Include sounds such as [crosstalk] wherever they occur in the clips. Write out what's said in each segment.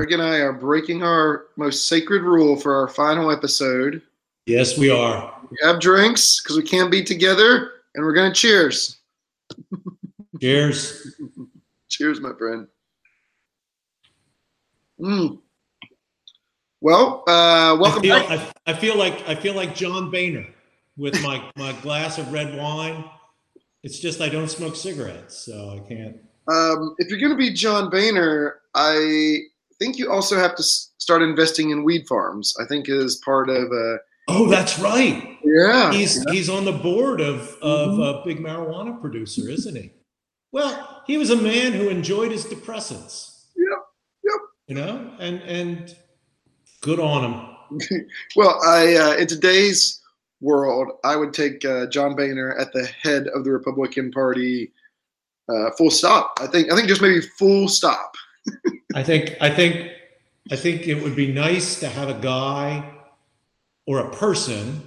Greg and I are breaking our most sacred rule for our final episode. Yes, we are. We have drinks because we can't be together, and we're gonna cheers. Cheers. [laughs] cheers, my friend. Mm. Well, uh, welcome I feel, back. I, I feel like I feel like John Boehner with my my glass of red wine. It's just I don't smoke cigarettes, so I can't. Um, if you're going to be John Boehner, I think you also have to start investing in weed farms. I think is part of. Uh, Oh, that's right. yeah, He's he's on the board of of Mhm. a big marijuana producer, isn't he? Well, he was a man who enjoyed his depressants. Yep, yep. You know, and and good on him. [laughs] Well, I uh, in today's world, I would take uh, John Boehner at the head of the Republican Party. Uh, full stop. I think. I think just maybe full stop. [laughs] I think I think I think it would be nice to have a guy or a person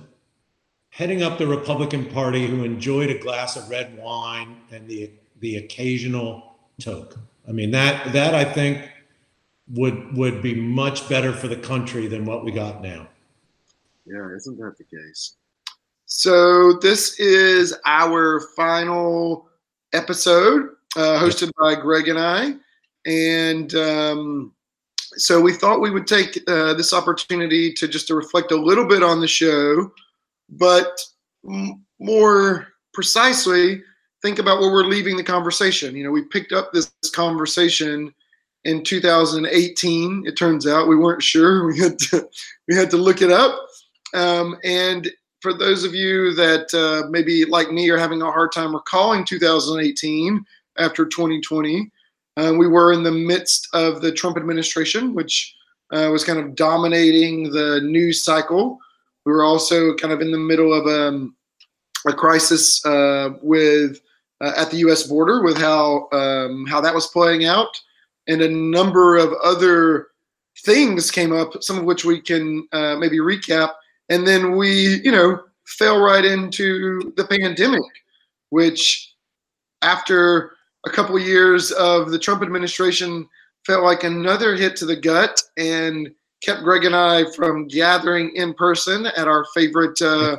heading up the Republican Party who enjoyed a glass of red wine and the the occasional toke. I mean that that I think would would be much better for the country than what we got now. Yeah, isn't that the case? So this is our final episode, uh, hosted by Greg and I, and um, so we thought we would take uh, this opportunity to just to reflect a little bit on the show, but m- more precisely think about where we're leaving the conversation. You know, we picked up this conversation in 2018. It turns out we weren't sure. [laughs] We had to we had to look it up. Um, and for those of you that uh, maybe like me are having a hard time recalling 2018 after 2020, uh, we were in the midst of the Trump administration, which uh, was kind of dominating the news cycle. We were also kind of in the middle of um, a crisis uh, with uh, at the U.S. border with how um, how that was playing out, and a number of other things came up, some of which we can uh, maybe recap. And then we, you know, fell right into the pandemic, which after a couple years of the Trump administration felt like another hit to the gut and kept Greg and I from gathering in person at our favorite uh,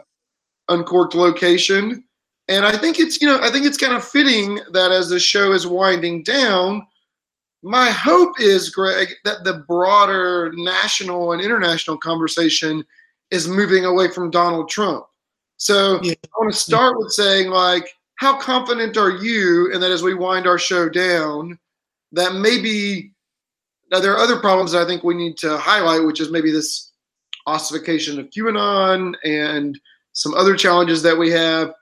uncorked location. And I think it's, you know, I think it's kind of fitting that as the show is winding down, my hope is, Greg, that the broader national and international conversation is moving away from Donald Trump. So Yeah. I want to start with saying, like, how confident are you in that as we wind our show down, that maybe now there are other problems that I think we need to highlight, which is maybe this ossification of QAnon and some other challenges that we have.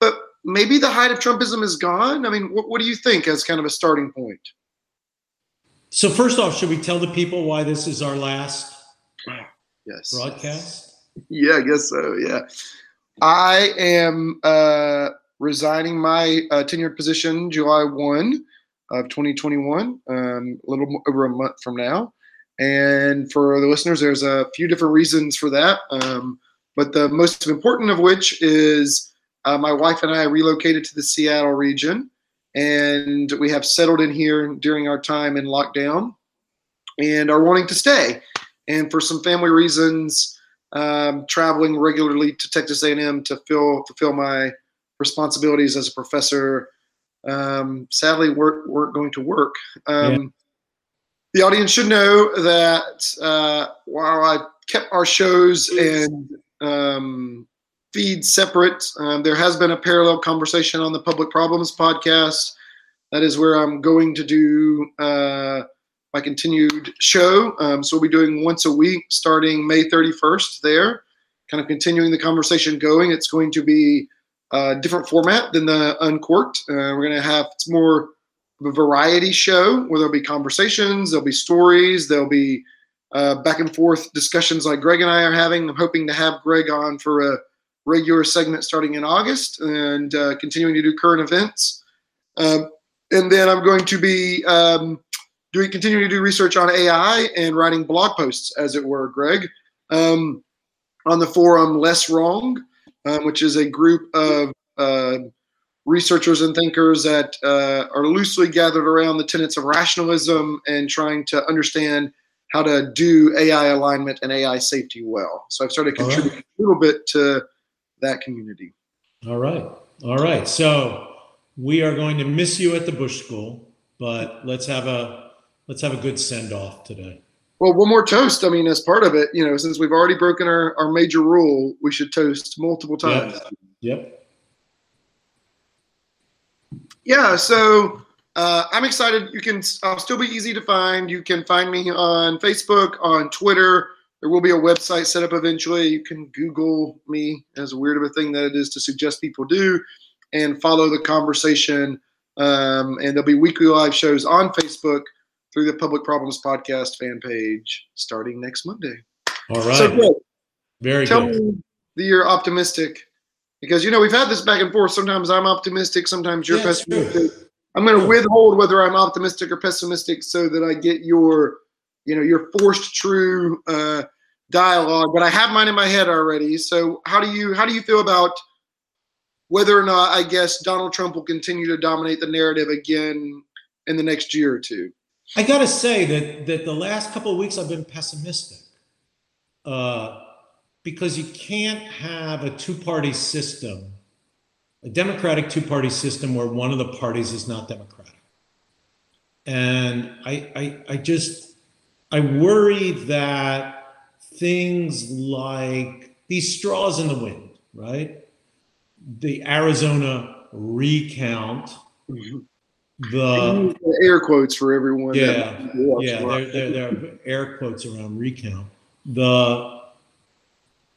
But maybe the height of Trumpism is gone. I mean, what, what do you think as kind of a starting point? So first off, should we tell the people why this is our last Yes. broadcast? Yeah, I guess so. Yeah. I am uh, resigning my uh, tenured position July 1 of 2021, um, a little over a month from now. And for the listeners, there's a few different reasons for that. Um, but the most important of which is uh, my wife and I relocated to the Seattle region, and we have settled in here during our time in lockdown and are wanting to stay. And for some family reasons, um, traveling regularly to Texas A&M to fill, fulfill my responsibilities as a professor. Um, sadly, weren't, weren't going to work. Um, The audience should know that uh, while I kept our shows and um, feeds separate, um, there has been a parallel conversation on the Public Problems podcast. That is where I'm going to do uh, my continued show. Um, so we'll be doing once a week starting May 31st there, kind of continuing the conversation going. It's going to be a different format than the Uncorked. Uh, we're going to have, it's more of a variety show where there'll be conversations, there'll be stories, there'll be uh, back and forth discussions like Greg and I are having. I'm hoping to have Greg on for a regular segment starting in August and uh, continuing to do current events. Um, and then I'm going to be um, doing continuing to do research on AI and writing blog posts, as it were, Greg, um, on the forum Less Wrong, um, which is a group of uh, researchers and thinkers that uh, are loosely gathered around the tenets of rationalism and trying to understand how to do AI alignment and AI safety well. So I've started All right. contributing a little bit to that community. All right. All right. So we are going to miss you at the Bush School, but let's have a let's have a good send off today. Well, one more toast. I mean, as part of it, you know, since we've already broken our, our major rule, we should toast multiple times. Yep. Yeah, so uh, I'm excited. You can, I'll still be easy to find. You can find me on Facebook, on Twitter. There will be a website set up eventually. You can Google me, as weird of a thing that it is to suggest people do, and follow the conversation. Um, and there'll be weekly live shows on Facebook through the Public Problems Podcast fan page starting next Monday. All right. So, Greg, Very tell good. me that you're optimistic because you know we've had this back and forth. Sometimes I'm optimistic, sometimes you're Yeah, pessimistic. I'm going to withhold whether I'm optimistic or pessimistic so that I get your, you know, your forced true uh, dialogue. But I have mine in my head already. So how do you how do you feel about whether or not I guess Donald Trump will continue to dominate the narrative again in the next year or two? I got to say that that the last couple of weeks I've been pessimistic, uh, because you can't have a two-party system, a democratic two-party system where one of the parties is not democratic, and I I, I just I worry that things like these straws in the wind, right? The Arizona recount, the air quotes for everyone. Yeah, yeah, there, there, there are air quotes around recount. The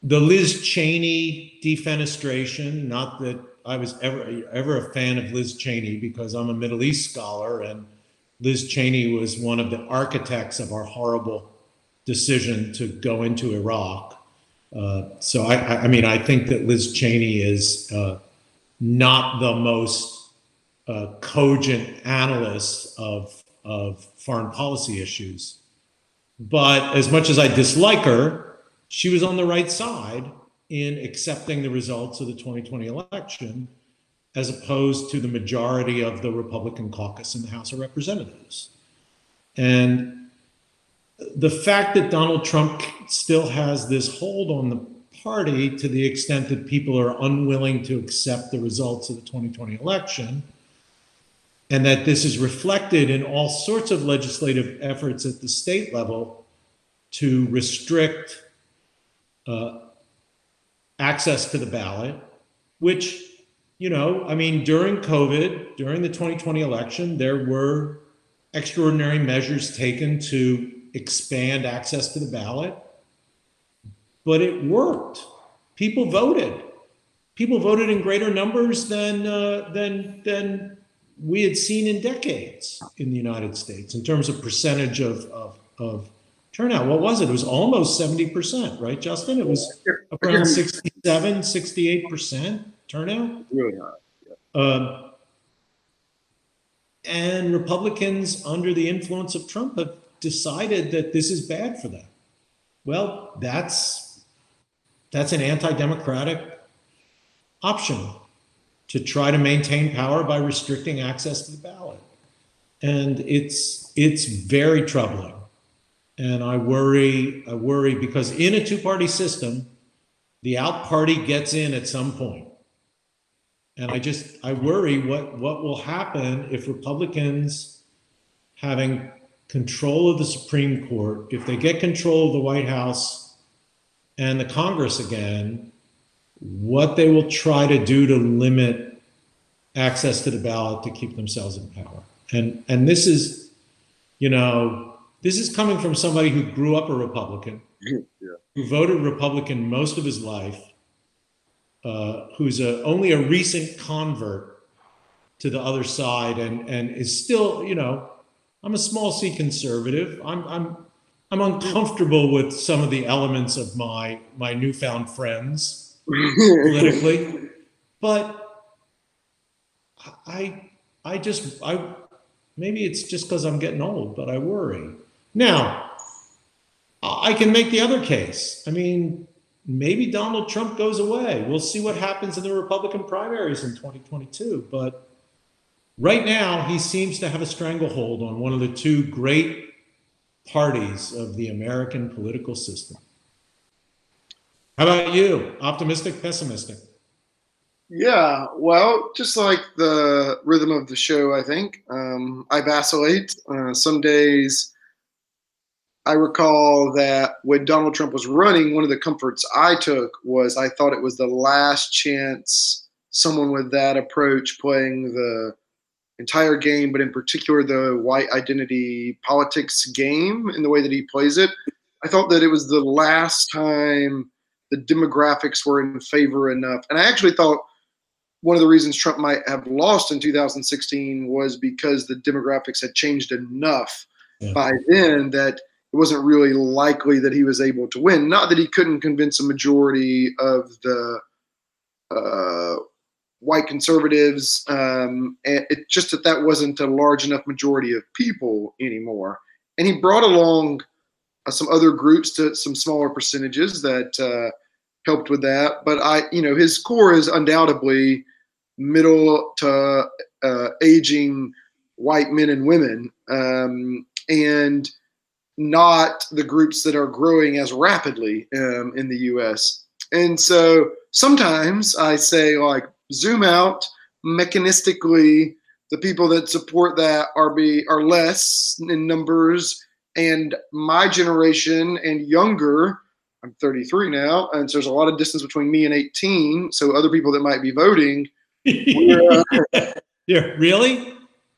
the Liz Cheney defenestration, not that I was ever ever a fan of Liz Cheney because I'm a Middle East scholar and Liz Cheney was one of the architects of our horrible decision to go into Iraq. Uh, so I, I, I mean, I think that Liz Cheney is uh, not the most uh, cogent analyst of of foreign policy issues. But as much as I dislike her, she was on the right side in accepting the results of the 2020 election, as opposed to the majority of the Republican caucus in the House of Representatives. And the fact that Donald Trump still has this hold on the party to the extent that people are unwilling to accept the results of the 2020 election and that this is reflected in all sorts of legislative efforts at the state level to restrict uh, access to the ballot, which, you know, I mean, during COVID, during the 2020 election, there were extraordinary measures taken to expand access to the ballot, but it worked. People voted. People voted in greater numbers than uh, than than we had seen in decades in the United States in terms of percentage of, of, of turnout. What was it? It was almost 70%, right, Justin? It was around 67, 68% turnout. Really high. Um, and Republicans, under the influence of Trump, have decided that this is bad for them. Well, that's that's an anti-democratic option to try to maintain power by restricting access to the ballot. And it's it's very troubling. And I worry, I worry because in a two-party system, the out party gets in at some point. And I just I worry what what will happen if Republicans having control of the Supreme Court, if they get control of the White House and the Congress again, what they will try to do to limit access to the ballot to keep themselves in power. And and this is, you know, this is coming from somebody who grew up a Republican, Yeah. who voted Republican most of his life, uh, who's a, only a recent convert to the other side, and and is still, you know, I'm a small C conservative. I'm I'm I'm uncomfortable with some of the elements of my my newfound friends politically, [laughs] but I I just I maybe it's just because I'm getting old, but I worry. Now, I can make the other case. I mean, maybe Donald Trump goes away. We'll see what happens in the Republican primaries in 2022, but right now he seems to have a stranglehold on one of the two great parties of the American political system. How about you? Optimistic, pessimistic? Yeah, well, just like the rhythm of the show, I think um, I vacillate. Uh, some days I recall that when Donald Trump was running, one of the comforts I took was I thought it was the last chance someone with that approach playing the entire game, but in particular the white identity politics game in the way that he plays it. I thought that it was the last time the demographics were in favor enough. And I actually thought one of the reasons Trump might have lost in 2016 was because the demographics had changed enough yeah. by then that it wasn't really likely that he was able to win. Not that he couldn't convince a majority of the uh, white conservatives, um, and it just that that wasn't a large enough majority of people anymore. And he brought along some other groups to some smaller percentages that uh, helped with that. But I, you know, his core is undoubtedly middle to uh, aging white men and women, um, and not the groups that are growing as rapidly um, in the U.S. And so sometimes I say, like, zoom out mechanistically. The people that support that are be are less in numbers, and my generation and younger. I'm 33 now, and so there's a lot of distance between me and 18. So other people that might be voting [laughs] yeah, really?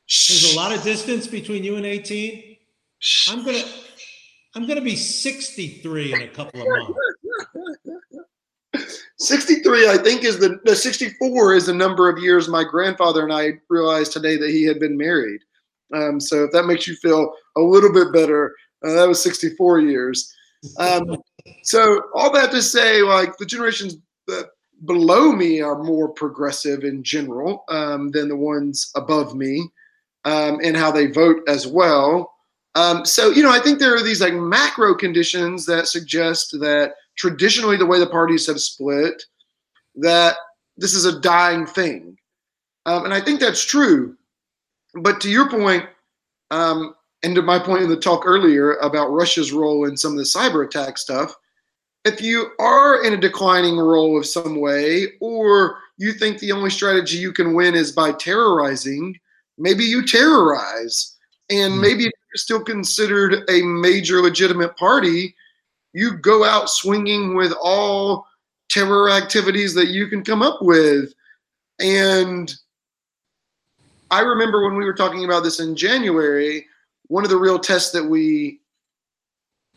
There's a lot of distance between you and 18. I'm gonna I'm gonna be 63 in a couple of months. [laughs] 63, I think, is the, the 64 is the number of years my grandfather and I realized today that he had been married. Um, so if that makes you feel a little bit better, uh, that was 64 years. Um, [laughs] so all that to say, like the generations that below me are more progressive in general um, than the ones above me um, and how they vote as well. Um, so, you know, I think there are these like macro conditions that suggest that traditionally the way the parties have split, that this is a dying thing. Um, and I think that's true. But to your point, um, and to my point in the talk earlier about Russia's role in some of the cyber attack stuff, if you are in a declining role of some way, or you think the only strategy you can win is by terrorizing, maybe you terrorize. And hmm. maybe if you're still considered a major legitimate party, you go out swinging with all terror activities that you can come up with. And I remember when we were talking about this in January, one of the real tests that we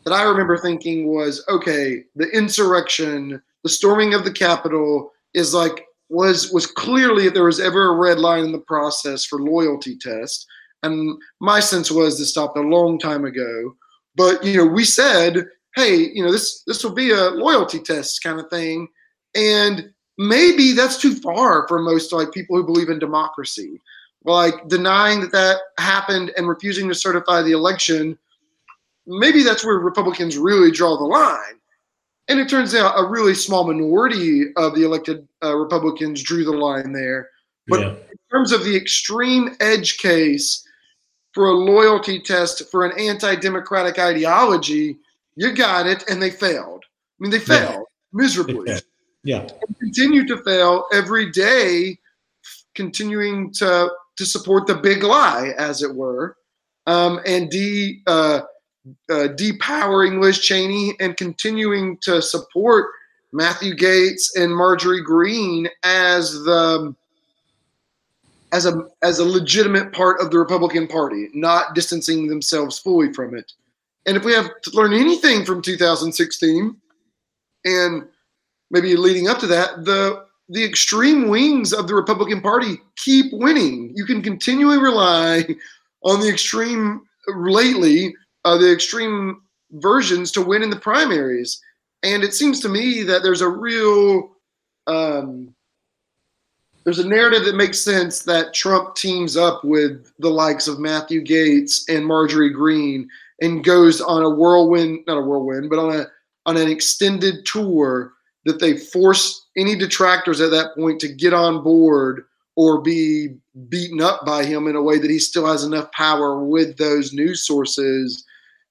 that I remember thinking was okay, the insurrection, the storming of the Capitol is like was was clearly if there was ever a red line in the process for loyalty test. And my sense was this stopped a long time ago. But you know, we said, hey, you know, this this will be a loyalty test kind of thing. And maybe that's too far for most like people who believe in democracy. Like denying that that happened and refusing to certify the election maybe that's where Republicans really draw the line. And it turns out a really small minority of the elected uh, Republicans drew the line there. But yeah. in terms of the extreme edge case for a loyalty test for an anti democratic ideology, you got it, and they failed. I mean, they failed yeah. miserably. Yeah. And continue to fail every day, continuing to, to support the big lie, as it were, um, and de. Uh, uh, depowering Liz Cheney and continuing to support Matthew Gaetz and Marjorie Greene as the as a as a legitimate part of the Republican Party, not distancing themselves fully from it. And if we have to learn anything from 2016 and maybe leading up to that, the the extreme wings of the Republican Party keep winning. You can continually rely on the extreme lately uh, the extreme versions to win in the primaries. And it seems to me that there's a real um, there's a narrative that makes sense that Trump teams up with the likes of Matthew Gaetz and Marjorie Greene and goes on a whirlwind, not a whirlwind, but on a on an extended tour that they force any detractors at that point to get on board or be beaten up by him in a way that he still has enough power with those news sources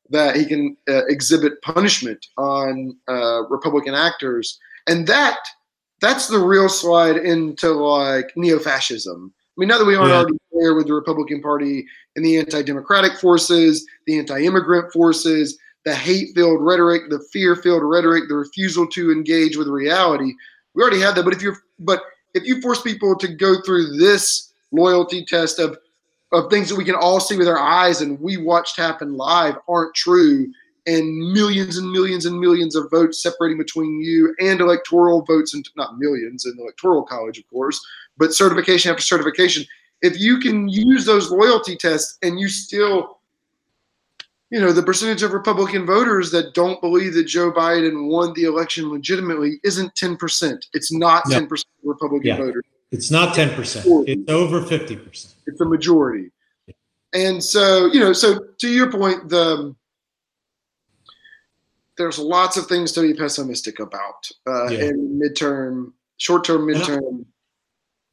that he can uh, exhibit punishment on uh, Republican actors, and that that's the real slide into like neo-fascism. I mean, now that we aren't Yeah. already there with the Republican Party and the anti-democratic forces, the anti-immigrant forces, the hate-filled rhetoric, the fear-filled rhetoric, the refusal to engage with reality, we already have that. But if you're, but if you force people to go through this loyalty test of of things that we can all see with our eyes and we watched happen live aren't true, and millions and millions and millions of votes separating between you and electoral votes, and not millions in the electoral college, of course, but certification after certification. If you can use those loyalty tests and you still, you know, the percentage of Republican voters that don't believe that Joe Biden won the election legitimately isn't 10%. It's not Yeah. 10% of Republican Yeah. voters. It's not 10%. It's over 50%. It's a majority. And so, you know, so to your point, the there's lots of things to be pessimistic about uh, Yeah. in midterm, short-term, And I- midterm.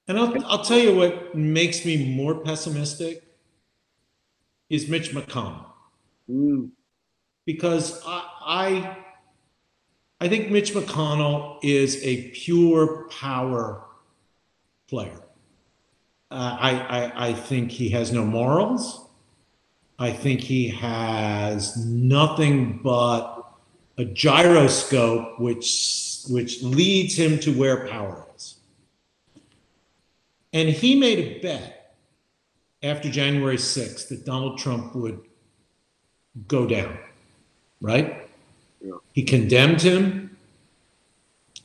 And I'll, I'll tell you what makes me more pessimistic is Mitch McConnell. Mm, because I, I I think Mitch McConnell is a pure power player. Uh, I, I I think he has no morals. I think he has nothing but a gyroscope which which leads him to where power is. And he made a bet after January 6th that Donald Trump would go down, right? Yeah. He condemned him.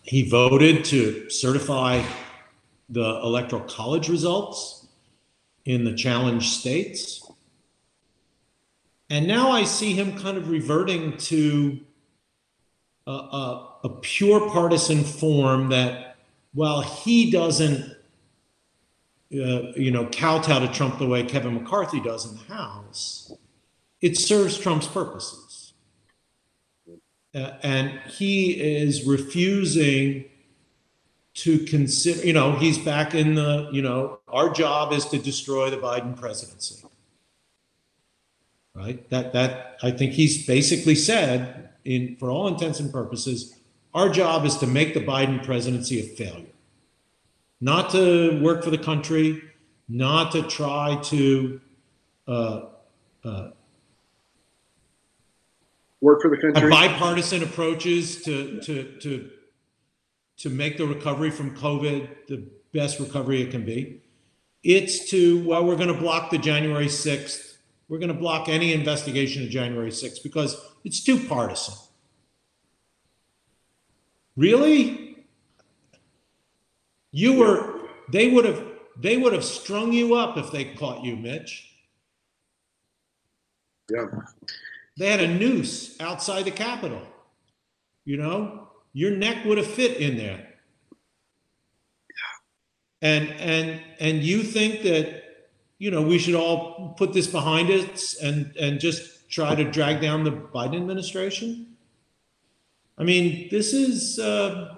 He voted to certify the electoral college results in the challenged states. And now I see him kind of reverting to a, a, a pure partisan form that, while he doesn't, uh, you know, kowtow to Trump the way Kevin McCarthy does in the House, it serves Trump's purposes. Uh, and he is refusing to consider, you know, he's back in the, you know, our job is to destroy the Biden presidency. Right? That, that, I think he's basically said, in, for all intents and purposes, our job is to make the Biden presidency a failure. Not to work for the country, not to try to uh, uh, work for the country. bipartisan approaches to to to to make the recovery from COVID the best recovery it can be. It's to well, we're going to block the January sixth. We're going to block any investigation of January sixth because it's too partisan. Really? You were. They would have. They would have strung you up if they caught you, Mitch. Yeah. They had a noose outside the Capitol. You know, your neck would have fit in there. And and and you think that you know we should all put this behind us and and just try to drag down the Biden administration? I mean, this is uh,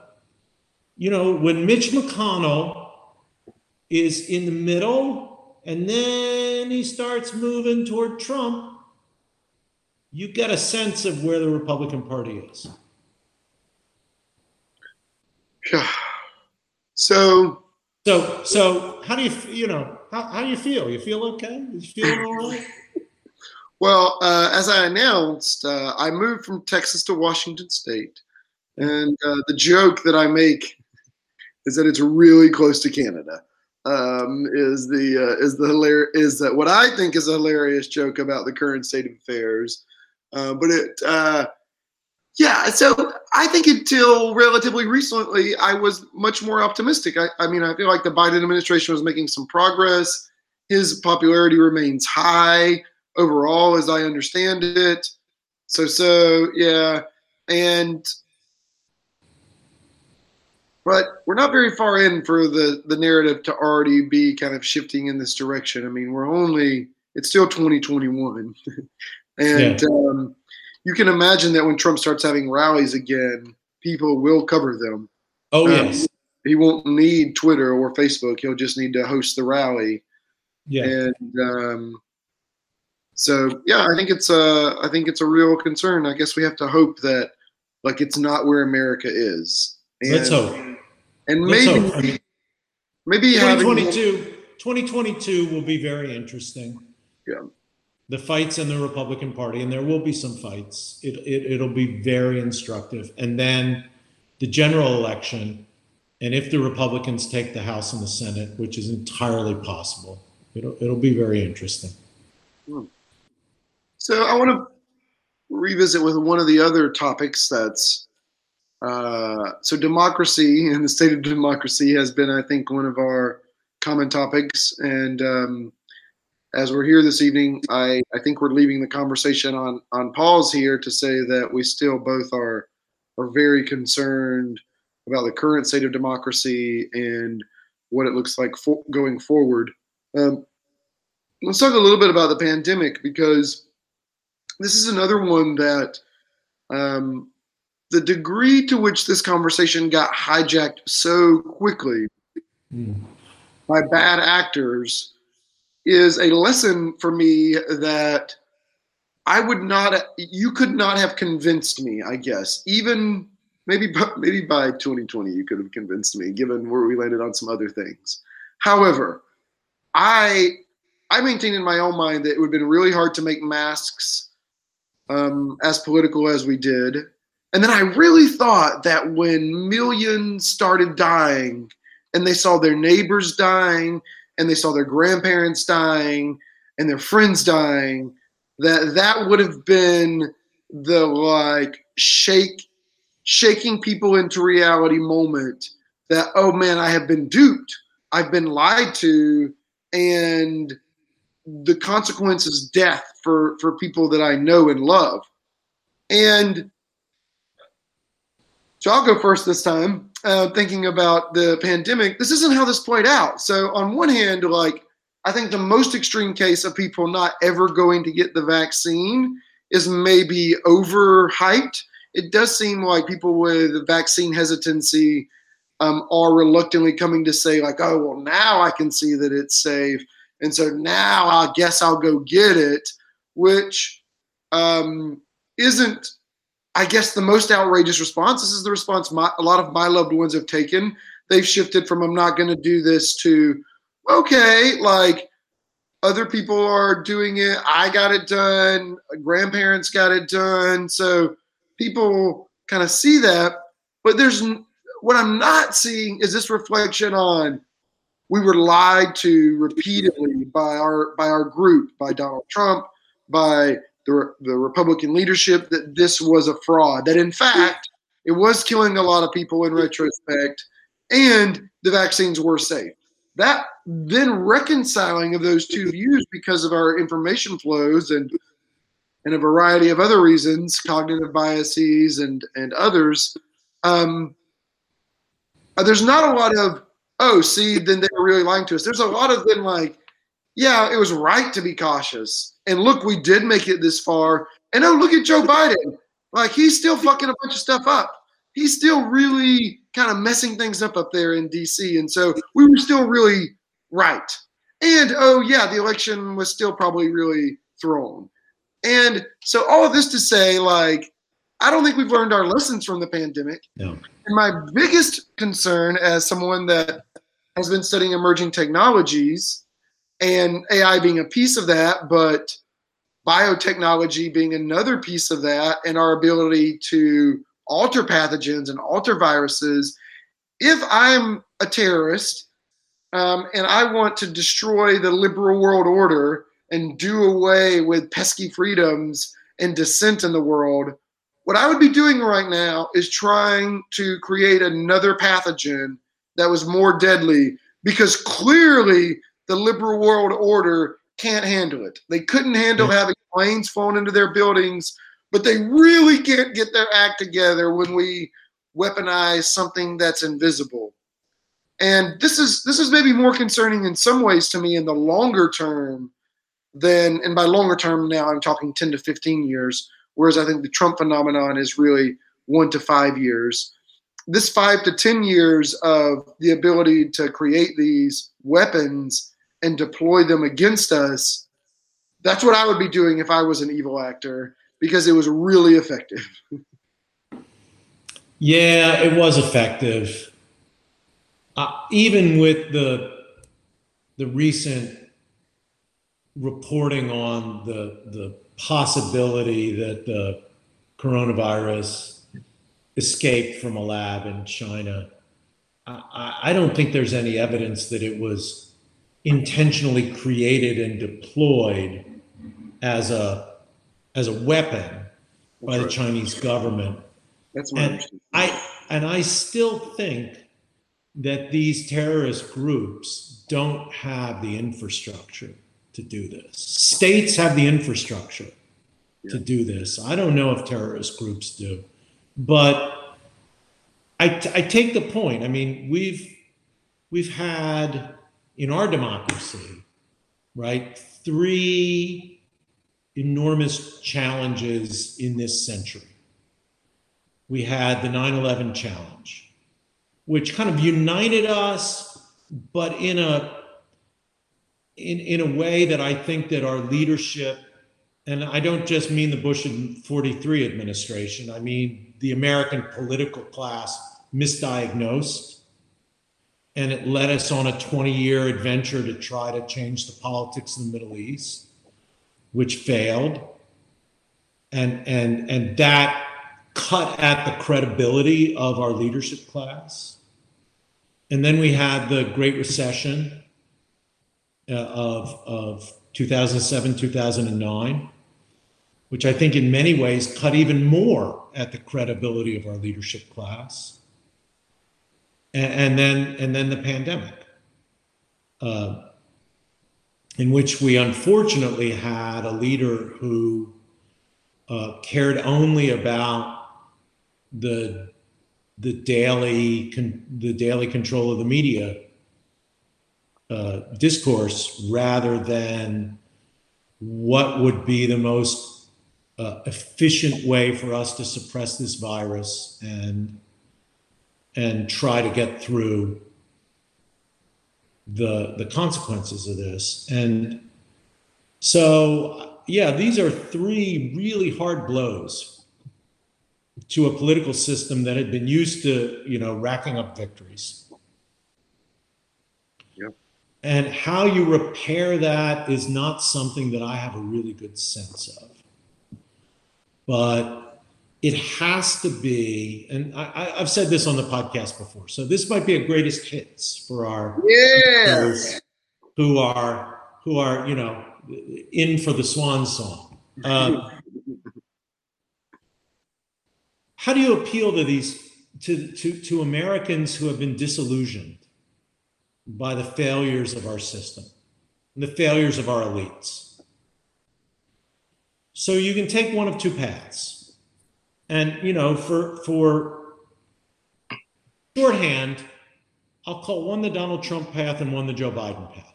you know when Mitch McConnell is in the middle and then he starts moving toward Trump you get a sense of where the Republican Party is. Yeah. So So, so how do you, you know, how, how do you feel? You feel okay? You feeling all right? Well, uh, as I announced, uh, I moved from Texas to Washington State, and uh, the joke that I make is that it's really close to Canada. Um, is the uh, is the hilar- is that what I think is a hilarious joke about the current state of affairs? Uh, but it, uh, yeah. So I think until relatively recently, I was much more optimistic. I, I mean, I feel like the Biden administration was making some progress. His popularity remains high overall, as I understand it. So, so yeah, and but we're not very far in for the the narrative to already be kind of shifting in this direction. I mean, we're only it's still 2021, [laughs] and um, you can imagine that when Trump starts having rallies again, people will cover them. Oh, Um, yes. He won't need Twitter or Facebook. He'll just need to host the rally Yeah. and um, so yeah, I think it's a I think it's a real concern. I guess we have to hope that like it's not where America is. And, Let's hope. And Let's maybe hope. I mean, maybe 2022 having, 2022 will be very interesting. Yeah. The fights in the Republican Party, and there will be some fights. It, it it'll be very instructive, and then the general election. And if the Republicans take the House and the Senate, which is entirely possible, it'll it'll be very interesting. Hmm. So I want to revisit with one of the other topics that's uh, so democracy and the state of democracy has been, I think, one of our common topics. And um, as we're here this evening, I, I think we're leaving the conversation on on pause here to say that we still both are are very concerned about the current state of democracy and what it looks like for, going forward. Um, let's talk a little bit about the pandemic because this is another one that um, the degree to which this conversation got hijacked so quickly mm. by bad actors is a lesson for me that I would not, you could not have convinced me, I guess. Even maybe, maybe by 2020, you could have convinced me, given where we landed on some other things. However, I, I maintain in my own mind that it would have been really hard to make masks um, as political as we did. And then I really thought that when millions started dying and they saw their neighbors dying and they saw their grandparents dying and their friends dying, that that would have been the like shake shaking people into reality moment that oh man i have been duped. I've been lied to. And the consequence is death for for people that I know and love. And so I'll go first this time, uh, thinking about the pandemic. This isn't how this played out. So on one hand, like I think the most extreme case of people not ever going to get the vaccine is maybe overhyped. It does seem like people with vaccine hesitancy um, are reluctantly coming to say like, oh well, now I can see that it's safe and so now I guess I'll go get it, which um, isn't, I guess, the most outrageous response. This is the response my, a lot of my loved ones have taken. They've shifted from I'm not going to do this to, okay, like other people are doing it. I got it done. Grandparents got it done. So people kind of see that. But there's what I'm not seeing is this reflection on we were lied to repeatedly by our by our group, by Donald Trump, by the, the Republican leadership that this was a fraud. That in fact it was killing a lot of people in retrospect, and the vaccines were safe. That then reconciling of those two views because of our information flows and and a variety of other reasons, cognitive biases and and others. Um, uh, there's not a lot of oh, see, then they were really lying to us. There's a lot of them like, yeah, it was right to be cautious. And look, we did make it this far. And oh, look at Joe [laughs] Biden. Like he's still fucking a bunch of stuff up. He's still really kind of messing things up up there in DC. And so we were still really right. And oh, yeah, the election was still probably really thrown. And so all of this to say, like, I don't think we've learned our lessons from the pandemic. No. And my biggest concern as someone that has been studying emerging technologies and AI being a piece of that, but biotechnology being another piece of that, and our ability to alter pathogens and alter viruses. If I'm a terrorist um, and I want to destroy the liberal world order and do away with pesky freedoms and dissent in the world, what I would be doing right now is trying to create another pathogen that was more deadly because clearly the liberal world order can't handle it. They couldn't handle having planes flown into their buildings, but they really can't get their act together when we weaponize something that's invisible. And this is this is maybe more concerning in some ways to me in the longer term than and by longer term now I'm talking 10 to 15 years whereas I think the Trump phenomenon is really one to five years. This five to 10 years of the ability to create these weapons and deploy them against us, That's what I would be doing if I was an evil actor because it was really effective. [laughs] Yeah, it was effective. Uh, even with the the recent reporting on the the possibility that the coronavirus escaped from a lab in China, I, I don't think there's any evidence that it was intentionally created and deployed as a as a weapon by the Chinese government. That's my And I and I still think that these terrorist groups don't have the infrastructure to do this. States have the infrastructure to do this. I don't know if terrorist groups do, but I, t- I take the point. I mean, we've we've had in our democracy, right, three enormous challenges in this century. We had the 9/11 challenge, which kind of united us, but in a in in a way that I think that our leadership, and I don't just mean the Bush and 43 administration, I mean the American political class misdiagnosed. And it led us on a 20 year adventure to try to change the politics in the Middle East, which failed. And, and, and that cut at the credibility of our leadership class. And then we had the Great Recession uh, of, of 2007, 2009, which I think in many ways cut even more at the credibility of our leadership class. And, and then, and then the pandemic, uh, in which we unfortunately had a leader who uh, cared only about the the daily con- the daily control of the media uh, discourse rather than what would be the most uh, efficient way for us to suppress this virus and and try to get through the the consequences of this. And so yeah these are three really hard blows to a political system that had been used to you know racking up victories. Yep. and how you repair that is not something that i have a really good sense of. But it has to be and I, I- i've said this on the podcast before so this might be a greatest hits for our Yeah. who are who are you know in for the swan song. Um, how do you appeal to these to, to to Americans who have been disillusioned by the failures of our system and the failures of our elites? So you can take one of two paths, and you know for for shorthand, I'll call one the Donald Trump path and one the Joe Biden path.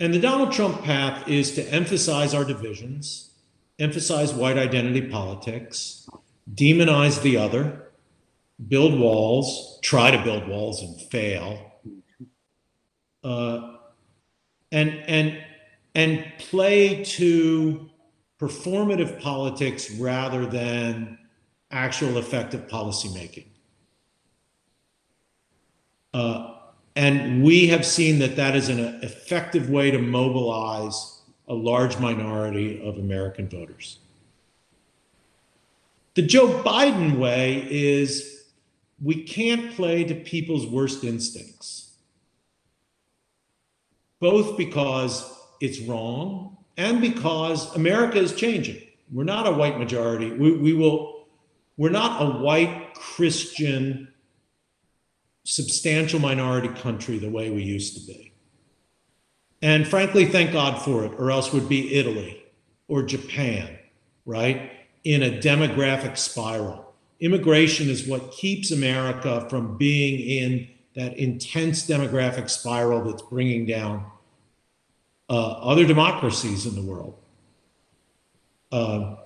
And the Donald Trump path is to emphasize our divisions, emphasize white identity politics, demonize the other, build walls, try to build walls and fail, uh, and and and play to performative politics rather than actual effective policymaking. Uh, and we have seen that that is an effective way to mobilize a large minority of American voters. The Joe Biden way is we can't play to people's worst instincts, both because it's wrong and because America is changing. We're not a white majority. We, we will, we're not a white Christian substantial minority country the way we used to be. And frankly, thank God for it, or else would be Italy or Japan, right? In a demographic spiral. Immigration is what keeps America from being in that intense demographic spiral that's bringing down uh, other democracies in the world. Uh,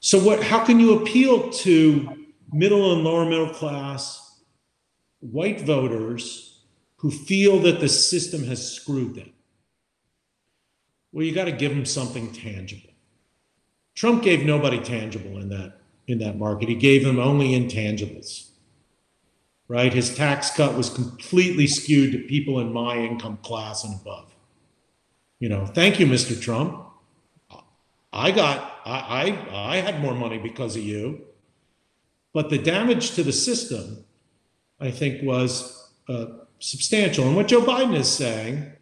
so, what? How can you appeal to middle and lower middle class white voters who feel that the system has screwed them. well, you got to give them something tangible. Trump gave nobody tangible in that in that market. He gave them only intangibles. Right? His tax cut was completely skewed to people in my income class and above. You know, thank you, Mr. Trump. I got I I, I had more money because of you. But the damage to the system, I think, was uh, substantial. And what Joe Biden is saying,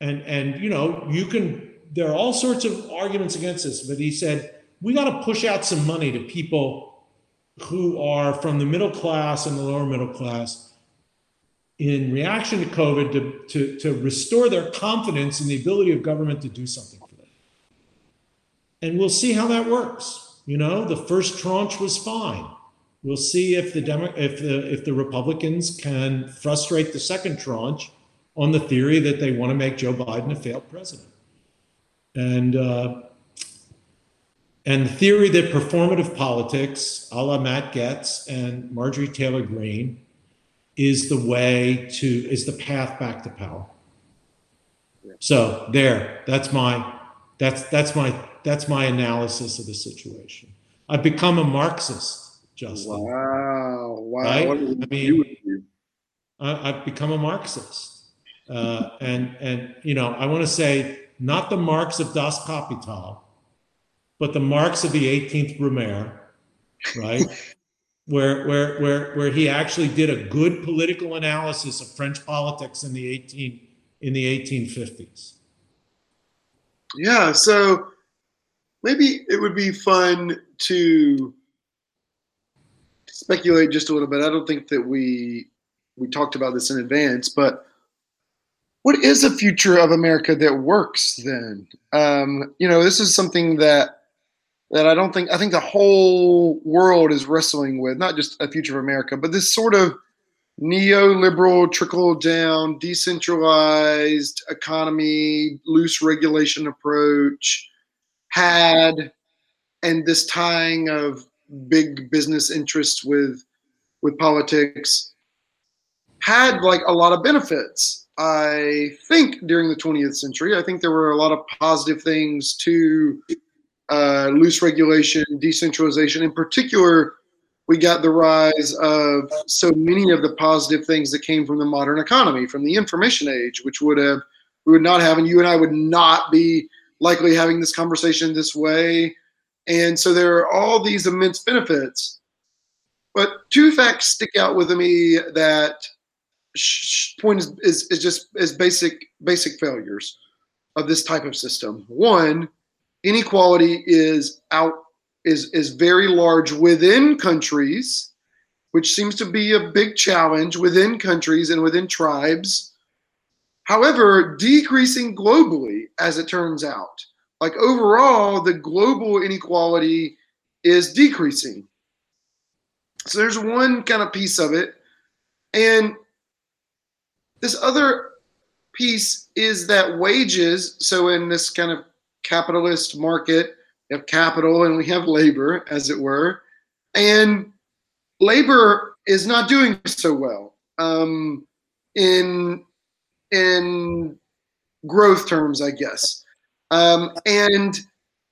and and you know, you can there are all sorts of arguments against this, but he said we got to push out some money to people who are from the middle class and the lower middle class in reaction to COVID to, to, to restore their confidence in the ability of government to do something for them. And we'll see how that works. You know, the first tranche was fine. We'll see if the Demo- if the if the Republicans can frustrate the second tranche on the theory that they want to make Joe Biden a failed president. And uh, and the theory that performative politics, a la Matt Gaetz and Marjorie Taylor Greene, is the way to is the path back to power. So there, that's my that's that's my that's my analysis of the situation. I've become a Marxist, Justin. Wow! Wow! Right? I mean? I, I've become a Marxist, uh, and and you know I want to say not the Marx of Das Kapital, but the Marx of the 18th Brumaire, right? [laughs] where where where where he actually did a good political analysis of French politics in the 18 in the 1850s. Yeah, so maybe it would be fun to speculate just a little bit. I don't think that we we talked about this in advance, but what is a future of America that works then? Um, you know, this is something that that I don't think I think the whole world is wrestling with, not just a future of America, but this sort of neoliberal trickle down, decentralized economy, loose regulation approach had and this tying of big business interests with with politics had like a lot of benefits. I think during the 20th century, I think there were a lot of positive things to uh, loose regulation, decentralization. In particular, we got the rise of so many of the positive things that came from the modern economy, from the information age, which would have we would not have, and you and I would not be likely having this conversation this way. And so there are all these immense benefits. But two facts stick out with me that point is, is, is just is basic basic failures of this type of system. One, inequality is out is is very large within countries, which seems to be a big challenge within countries and within tribes. However, decreasing globally, as it turns out, like overall, the global inequality is decreasing. So there's one kind of piece of it, and this other piece is that wages. So in this kind of capitalist market, we have capital and we have labor, as it were, and labor is not doing so well um, in in growth terms, I guess, um, and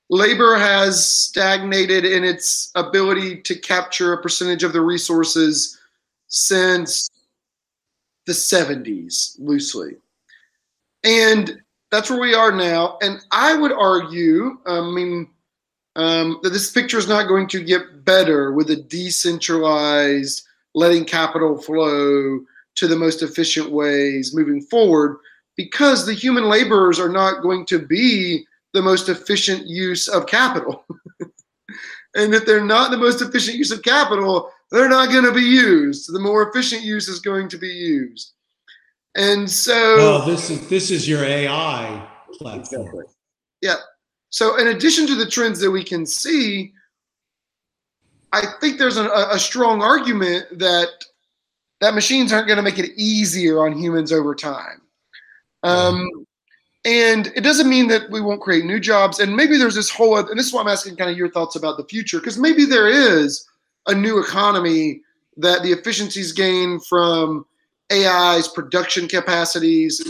labor has stagnated in its ability to capture a percentage of the resources since the 70s, loosely, and that's where we are now. And I would argue, I mean um, that this picture is not going to get better with a decentralized, letting capital flow to the most efficient ways moving forward, because the human laborers are not going to be the most efficient use of capital. [laughs] and if they're not the most efficient use of capital, they're not going to be used. The more efficient use is going to be used. And so, Well, this is this is your AI platform. Exactly. Yeah. So, in addition to the trends that we can see, I think there's a, a strong argument that that machines aren't going to make it easier on humans over time. Um, and it doesn't mean that we won't create new jobs. And maybe there's this whole, other, and this is why I'm asking kind of your thoughts about the future, because maybe there is a new economy that the efficiencies gained from AI's production capacities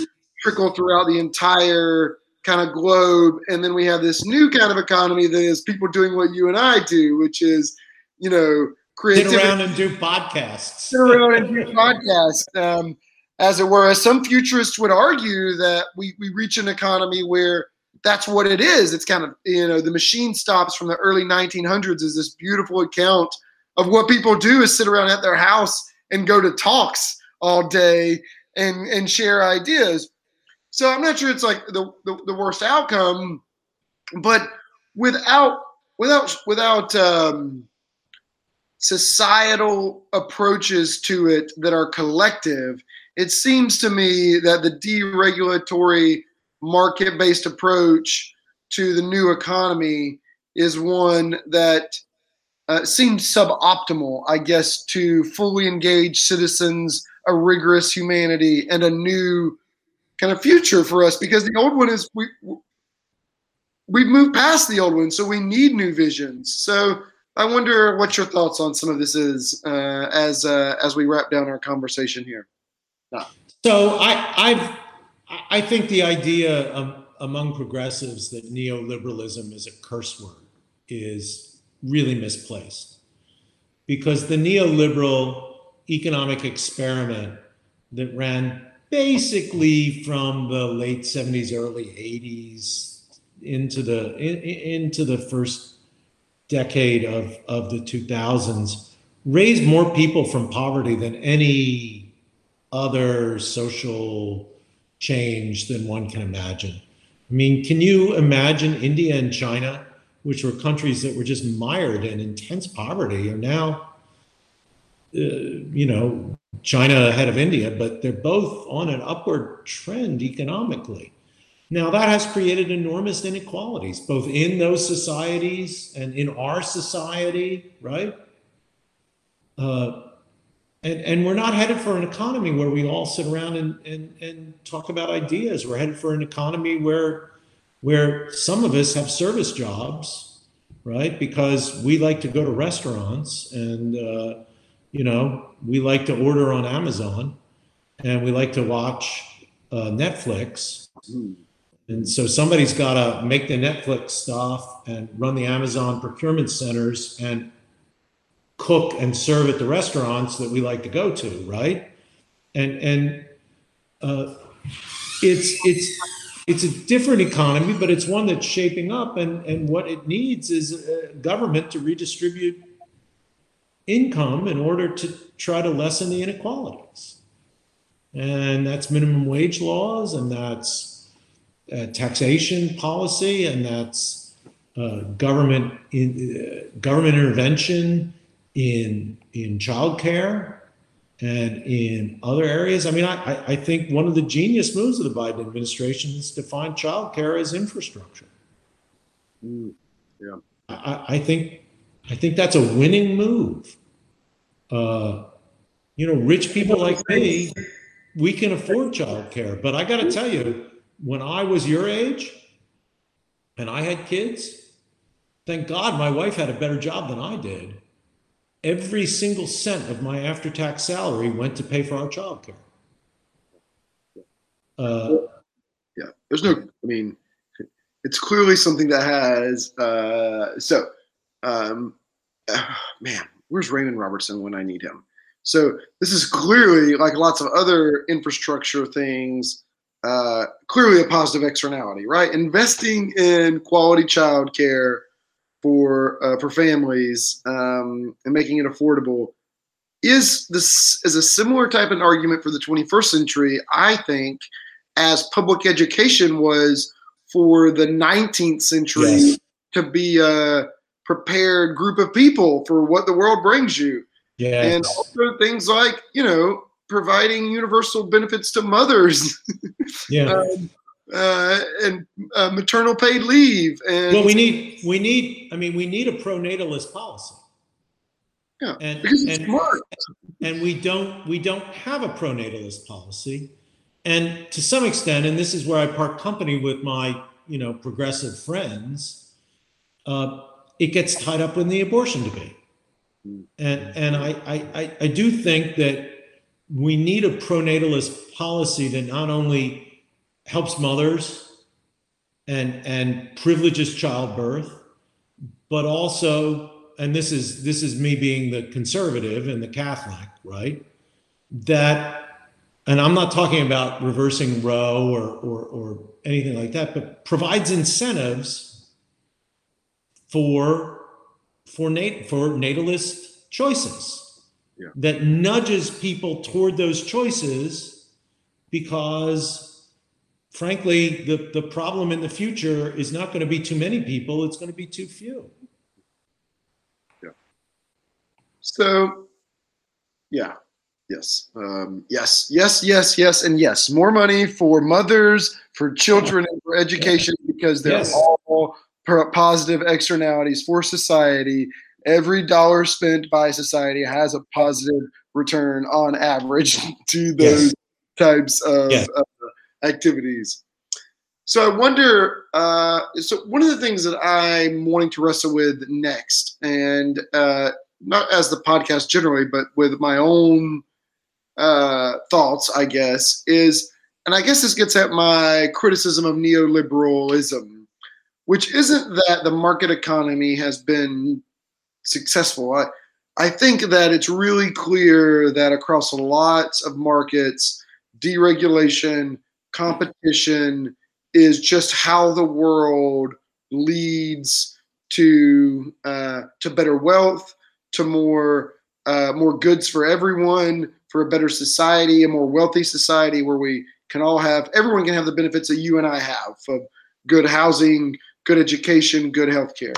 trickle throughout the entire kind of globe, and then we have this new kind of economy that is people doing what you and I do, which is, you know, sit around and do podcasts. Sit around and do podcasts, um, as it were. As some futurists would argue that we we reach an economy where that's what it is. It's kind of you know the machine stops from the early 1900s is this beautiful account of what people do is sit around at their house and go to talks all day and and share ideas. So I'm not sure it's like the, the, the worst outcome, but without without without um, societal approaches to it that are collective, it seems to me that the deregulatory market-based approach to the new economy is one that uh, seems suboptimal, I guess, to fully engage citizens, a rigorous humanity, and a new kind of future for us. Because the old one is we we've moved past the old one, so we need new visions. So I wonder what your thoughts on some of this is uh, as uh, as we wrap down our conversation here. So I I've I think the idea of, among progressives that neoliberalism is a curse word is really misplaced because the neoliberal economic experiment that ran basically from the late 70s early 80s into the in, into the first decade of, of the 2000s raised more people from poverty than any other social change than one can imagine. I mean can you imagine india and china which were countries that were just mired in intense poverty, are now, you know, China ahead of India, but they're both on an upward trend economically. Now, that has created enormous inequalities, both in those societies and in our society, right? Uh, and, and we're not headed for an economy where we all sit around and, and, and talk about ideas. We're headed for an economy where where some of us have service jobs, right? Because we like to go to restaurants and, uh, you know, we like to order on Amazon and we like to watch uh, Netflix. And so somebody's got to make the Netflix stuff and run the Amazon procurement centers and cook and serve at the restaurants that we like to go to, right? And and uh, it's it's it's a different economy, but it's one that's shaping up. And, and what it needs is a government to redistribute income in order to try to lessen the inequalities. And that's minimum wage laws, and that's uh, taxation policy, and that's uh, government in, uh, government intervention in in childcare and in other areas. I mean, I, I think one of the genius moves of the Biden administration is to define childcare as infrastructure. Mm, yeah. I, I, think I think that's a winning move. Uh, you know, rich people like me, we can afford childcare. But I got to tell you, when I was your age and I had kids, thank God my wife had a better job than I did every single cent of my after tax salary went to pay for our child care. Uh, yeah, there's no, I mean, it's clearly something that has, uh, so, um, uh, [sighs] man, where's Raymond Robertson when I need him? So this is clearly, like lots of other infrastructure things, uh, clearly a positive externality, right? Investing in quality childcare for uh, for families um, and making it affordable is this is a similar type of argument for the 21st century i think as public education was for the 19th century yes. to be a prepared group of people for what the world brings you yes. and also things like you know providing universal benefits to mothers [laughs] yeah um, uh, and uh, maternal paid leave. And well, we need we need. I mean, we need a pronatalist policy. Yeah, and, because it's and, smart. And we don't we don't have a pronatalist policy, and to some extent, and this is where I part company with my you know progressive friends. Uh, it gets tied up in the abortion debate, and and I I I do think that we need a pronatalist policy that not only helps mothers and and privileges childbirth, but also, and this is this is me being the conservative and the Catholic, right? That and I'm not talking about reversing Roe or, or, or anything like that, but provides incentives for for nat- for natalist choices Yeah. that nudges people toward those choices because frankly the, the problem in the future is not going to be too many people it's going to be too few yeah So, yeah, yes, um, yes, yes, yes, yes, and yes. More money for mothers, for children, and for education because they're Yes. all positive externalities for society. Every dollar spent by society has a positive return on average [laughs] to those Yes. types of Yes. uh, activities. So I wonder. Uh, so one of the things that I'm wanting to wrestle with next, and uh, not as the podcast generally, but with my own uh, thoughts, I guess, is, and I guess this gets at my criticism of neoliberalism, which isn't that the market economy has been successful. I, I think that it's really clear that across lots of markets, deregulation, competition is just how the world leads to uh, to better wealth, to more uh, more goods for everyone, for a better society, a more wealthy society where we can all have everyone can have the benefits that you and I have of good housing, good education, good healthcare.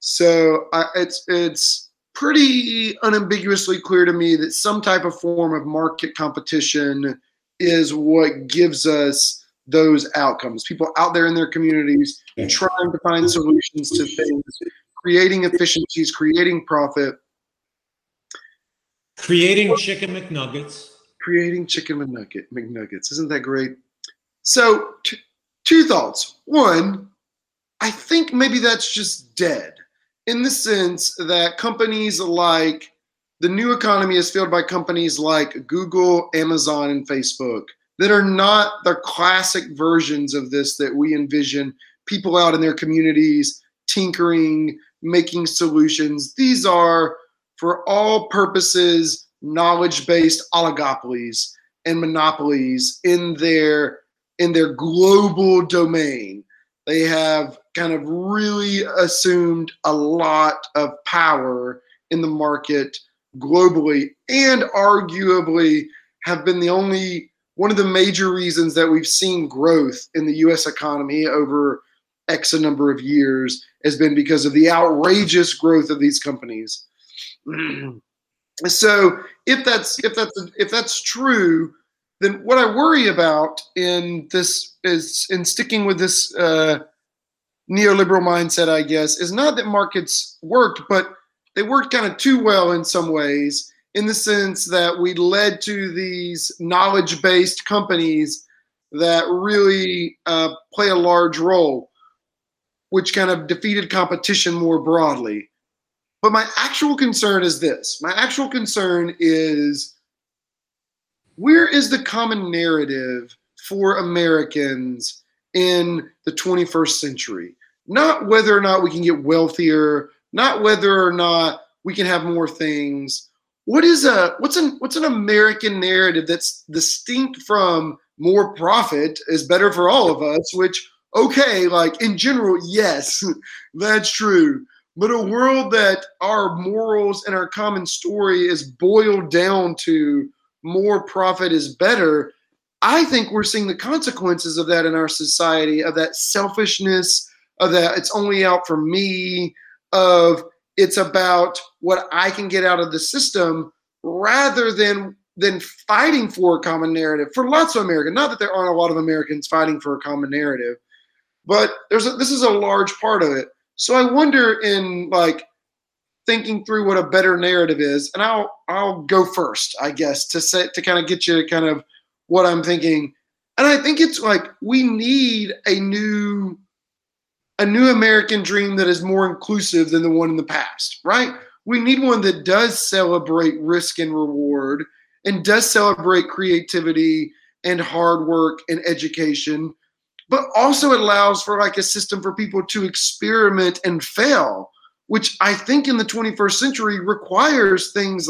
So I, it's it's pretty unambiguously clear to me that some type of form of market competition is what gives us those outcomes. People out there in their communities trying to find solutions to things, creating efficiencies, creating profit, creating chicken mcnuggets creating chicken McNugget, McNuggets. Isn't that great? So, t- two thoughts. One, I think maybe that's just dead in the sense that companies like the new economy is filled by companies like Google, Amazon, and Facebook that are not the classic versions of this that we envision people out in their communities tinkering, making solutions. These are, for all purposes, knowledge based oligopolies and monopolies in their in their global domain they have kind of really assumed a lot of power in the market globally and arguably have been the only one of the major reasons that we've seen growth in the US economy over X a number of years has been because of the outrageous growth of these companies. so if that's if that's if that's true, then what I worry about in this is in sticking with this uh, neoliberal mindset, I guess, is not that markets worked, but they worked kind of too well in some ways, in the sense that we led to these knowledge-based companies that really uh, play a large role, which kind of defeated competition more broadly. But my actual concern is this. My actual concern is where is the common narrative for Americans in the 21st century? Not whether or not we can get wealthier, not whether or not we can have more things. What is a what's an what's an American narrative that's distinct from more profit is better for all of us, which okay, like in general, yes, [laughs] that's true. But a world that our morals and our common story is boiled down to more profit is better, I think we're seeing the consequences of that in our society, of that selfishness, of that it's only out for me, of it's about what I can get out of the system rather than than fighting for a common narrative for lots of Americans. Not that there aren't a lot of Americans fighting for a common narrative, but there's a, this is a large part of it. So I wonder in like thinking through what a better narrative is, and I'll I'll go first, I guess, to set to kind of get you kind of what I'm thinking. And I think it's like we need a new a new American dream that is more inclusive than the one in the past, right? We need one that does celebrate risk and reward and does celebrate creativity and hard work and education, but also it allows for like a system for people to experiment and fail, which I think in the 21st century requires things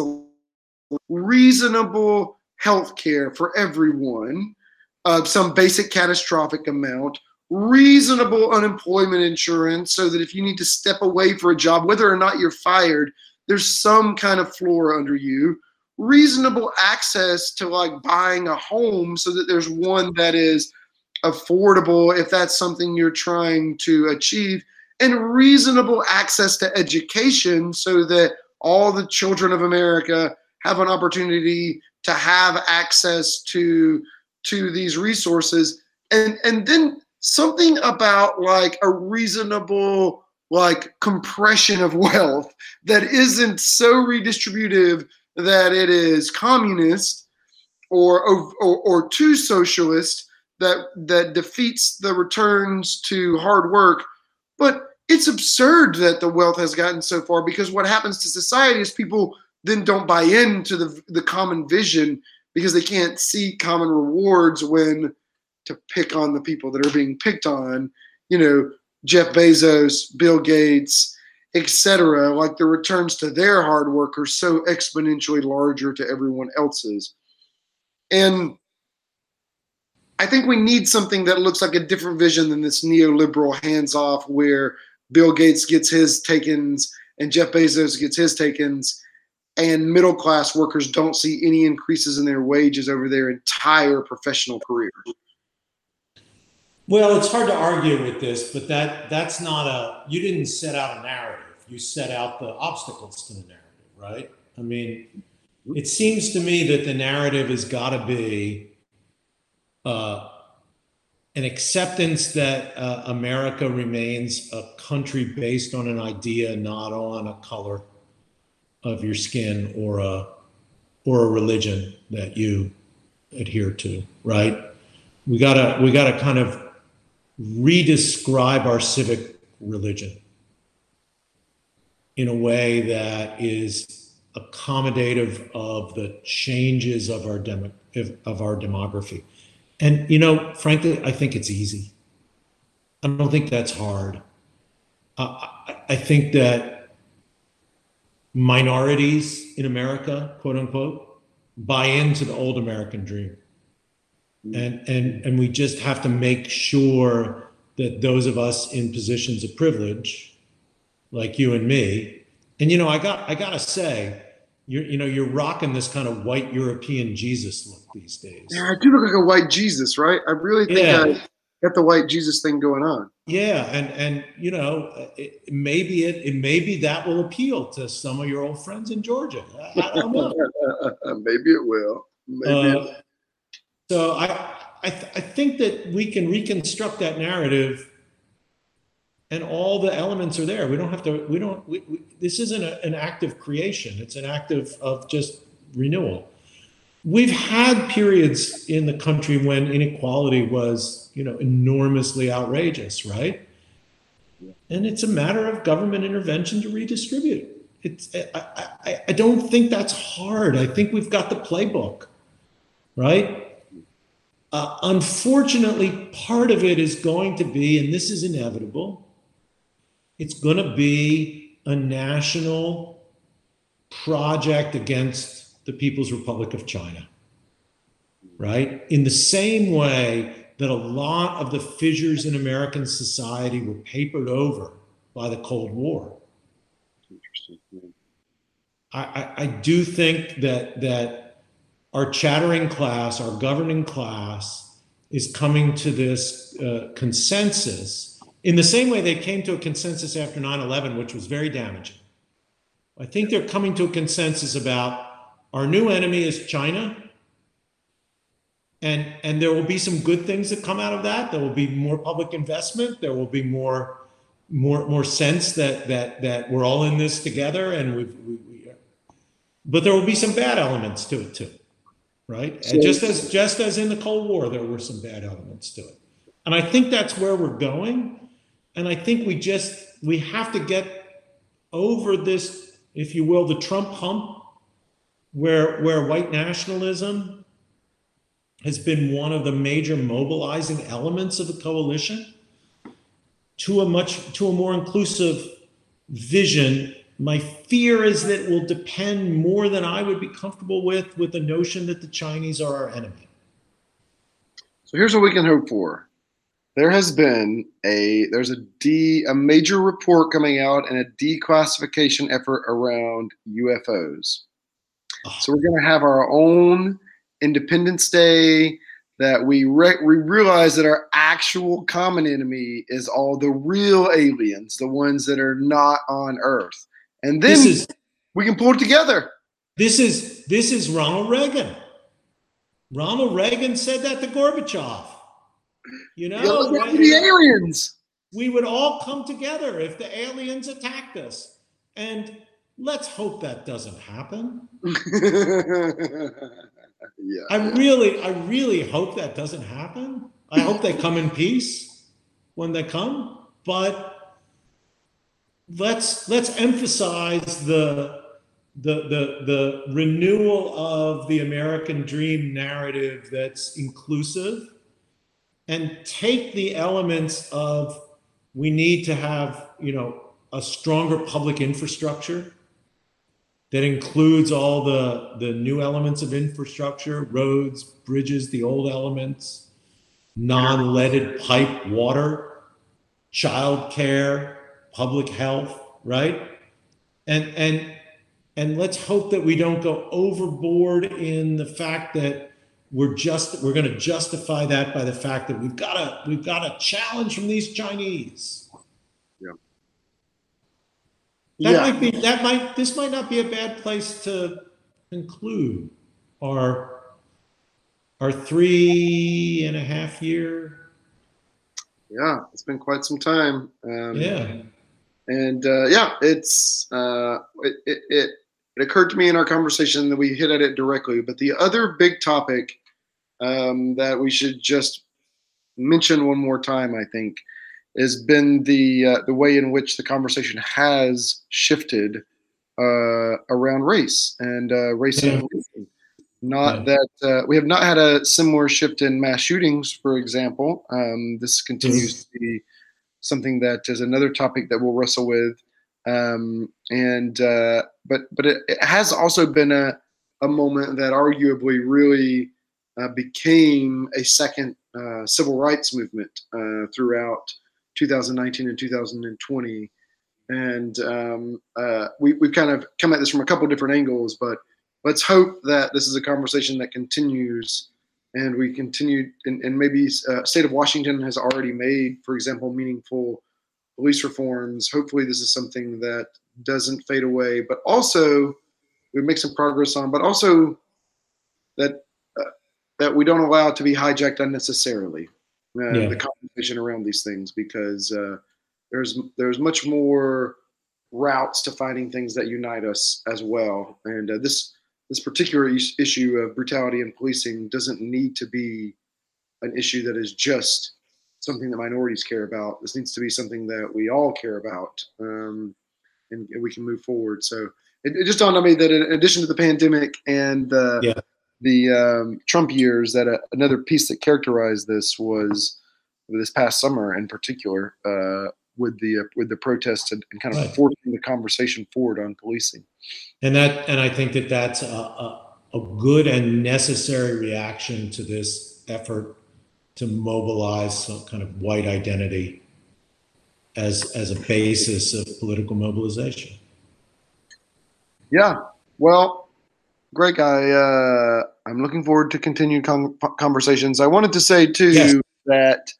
reasonable health care for everyone, uh, some basic catastrophic amount, reasonable unemployment insurance so that if you need to step away for a job, whether or not you're fired, there's some kind of floor under you. Reasonable access to like buying a home so that there's one that is affordable if that's something you're trying to achieve and reasonable access to education so that all the children of America have an opportunity to have access to to these resources. And and then something about like a reasonable like compression of [laughs] wealth that isn't so redistributive that it is communist or or, or too socialist that that defeats the returns to hard work. But it's absurd that the wealth has gotten so far because what happens to society is people then don't buy into the the common vision because they can't see common rewards when to pick on the people that are being picked on you know jeff bezos bill gates etc., like the returns to their hard work are so exponentially larger to everyone else's. And I think we need something that looks like a different vision than this neoliberal hands off where Bill Gates gets his takens and Jeff Bezos gets his takens and middle class workers don't see any increases in their wages over their entire professional career. Well, it's hard to argue with this, but that that's not a you didn't set out a narrative. You set out the obstacles to the narrative, right? I mean, it seems to me that the narrative has got to be uh, an acceptance that uh, America remains a country based on an idea, not on a color of your skin or a or a religion that you adhere to, right? We gotta we gotta kind of redescribe our civic religion in a way that is accommodative of the changes of our demo, of our demography. And you know, frankly, I think it's easy. I don't think that's hard. Uh, I think that minorities in America, quote unquote, buy into the old American dream. Mm-hmm. And and and we just have to make sure that those of us in positions of privilege like you and me and you know i got i gotta say you're you know you're rocking this kind of white european jesus look these days. Yeah i do look like a white jesus right? I really think yeah. i got the white jesus thing going on yeah and and you know it, maybe it, it maybe that will appeal to some of your old friends in georgia i, I don't know [laughs] maybe it will maybe uh, so I, I, th- I think that we can reconstruct that narrative and all the elements are there. We don't have to, we don't, we, we, this isn't a, an act of creation. It's an act of, of just renewal. We've had periods in the country when inequality was, you know, enormously outrageous, right? And it's a matter of government intervention to redistribute. It's, I, I, I don't think that's hard. I think we've got the playbook, right? Uh, unfortunately, part of it is going to be, and this is inevitable, it's going to be a national project against the People's Republic of China, right? In the same way that a lot of the fissures in American society were papered over by the Cold War. I, I, I do think that that our chattering class, our governing class, is coming to this uh, consensus in the same way they came to a consensus after 9 11, which was very damaging. I think they're coming to a consensus about our new enemy is China. And, and there will be some good things that come out of that. There will be more public investment. There will be more more more sense that that that we're all in this together and we've, we, we, but there will be some bad elements to it too right? So, just as just as in the Cold War, there were some bad elements to it, and I think that's where we're going. And I think we just we have to get over this, if you will, the Trump hump, where where white nationalism has been one of the major mobilizing elements of the coalition to a much to a more inclusive vision. My fear is that it will depend more than i would be comfortable with with the notion that the chinese are our enemy. So here's what we can hope for. There has been a there's a d a major report coming out and a declassification effort around ufos so we're going to have our own independence day that we re- we realize that our actual common enemy is all the real aliens, the ones that are not on Earth, and then is, we can pull it together. This is this is Ronald Reagan. Ronald Reagan said that to Gorbachev. You know, yeah, the aliens. We would all come together if the aliens attacked us, and let's hope that doesn't happen. [laughs] yeah. I really, I really hope that doesn't happen. I hope they come in peace when they come, but let's let's emphasize the the the the renewal of the American dream narrative that's inclusive and take the elements of we need to have, you know, a stronger public infrastructure that includes all the, the new elements of infrastructure, roads, bridges, the old elements, non-leaded pipe water, child care, public health, right? And and and let's hope that we don't go overboard in the fact that we're just we're going to justify that by the fact that we've got a we've got a challenge from these Chinese that yeah. might be that might this might not be a bad place to conclude our our three and a half year. Yeah, it's been quite some time. Um, yeah, and uh, yeah, it's uh, it, it, it it occurred to me in our conversation that we hit at it directly. But the other big topic um, that we should just mention one more time, I think, has been the uh, the way in which the conversation has shifted uh, around race and uh, race yeah. and. Not yeah. that uh, we have not had a similar shift in mass shootings, for example. Um, this continues to be something that is another topic that we'll wrestle with. Um, and uh, but but it, it, has also been a a moment that arguably really uh, became a second civil rights movement throughout 2019 and 2020. And um, uh, we, we've kind of come at this from a couple different angles, but let's hope that this is a conversation that continues and we continue and, and maybe uh, state of washington has already made for example meaningful police reforms hopefully this is something that doesn't fade away but also we make some progress on but also that uh, that we don't allow it to be hijacked unnecessarily uh, yeah. the conversation around these things because uh, there's there's much more routes to finding things that unite us as well. And uh, this this particular is- issue of brutality and policing doesn't need to be an issue that is just something that minorities care about. This needs to be something that we all care about, um, and, and, we can move forward. So it, it, just dawned on me that in addition to the pandemic and the yeah the um, Trump years that uh, another piece that characterized this was this past summer in particular uh, with the uh, with the protests and, and kind of right. forcing the conversation forward on policing. And that and I think that that's a, a, a good and necessary reaction to this effort to mobilize some kind of white identity as as a basis of political mobilization. Yeah. Well, great guy. Uh, I'm looking forward to continued con- conversations. I wanted to say too yes. that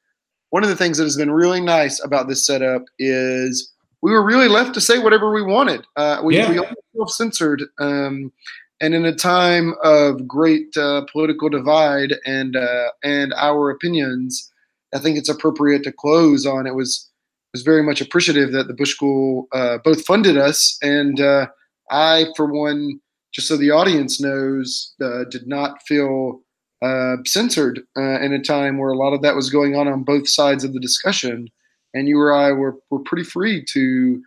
one of the things that has been really nice about this setup is we were really left to say whatever we wanted. Uh, we, yeah. we almost censored. Um, and in a time of great uh, political divide and uh, and our opinions, I think it's appropriate to close on. It was was very much appreciative that the Bush School uh, both funded us and uh, I, for one, just so the audience knows, uh, did not feel uh, censored uh, in a time where a lot of that was going on on both sides of the discussion. And you or I were, were pretty free to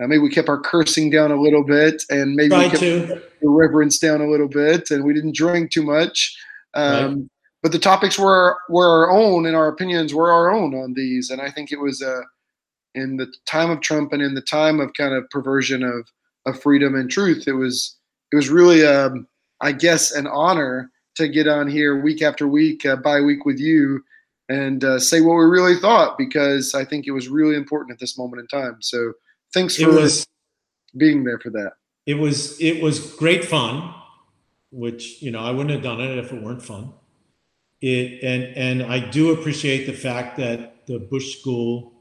uh, maybe we kept our cursing down a little bit and maybe we kept to. the reverence down a little bit and we didn't drink too much. Um, right. but the topics were were our own, and our opinions were our own on these. And I think it was uh, in the time of Trump and in the time of kind of perversion of of freedom and truth. It was it was really, um, I guess, an honor to get on here week after week, uh, by week with you, and uh, say what we really thought because I think it was really important at this moment in time. So thanks for was being there for that. it was it was great fun, which you know I wouldn't have done it if it weren't fun. It and and I do appreciate the fact that the Bush School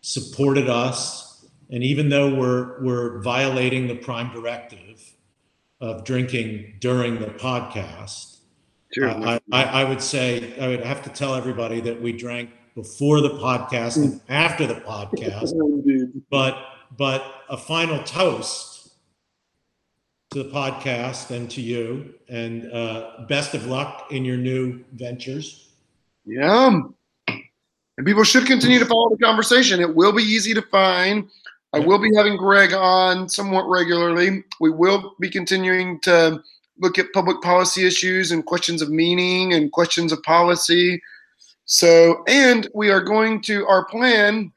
supported us, and even though we're we're violating the prime directive of drinking during the podcast, I, I, I would say I would have to tell everybody that we drank before the podcast and after the podcast. [laughs] But but a final toast to the podcast and to you, and uh, best of luck in your new ventures. Yeah. And people should continue to follow the conversation. It will be easy to find. I will be having Greg on somewhat regularly. We will be continuing to look at public policy issues and questions of meaning and questions of policy. So, and we are going to, our plan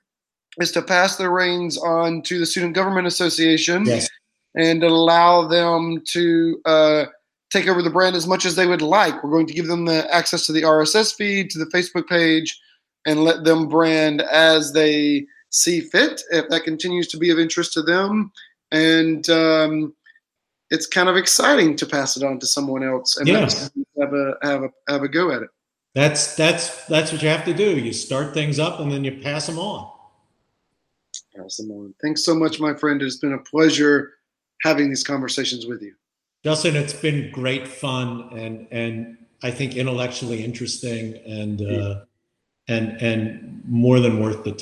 is to pass the reins on to the Student Government Association Yes, and allow them to uh, take over the brand as much as they would like. We're going to give them the access to the RSS feed, to the Facebook page, and let them brand as they see fit if that continues to be of interest to them. And um, it's kind of exciting to pass it on to someone else and Yeah. have a have a have a go at it. that's that's that's what you have to do. You start things up and then you pass them on. Pass them on. Thanks so much, my friend. It's been a pleasure having these conversations with you. Justin, it's been great fun and and I think intellectually interesting and uh, and and more than worth the time.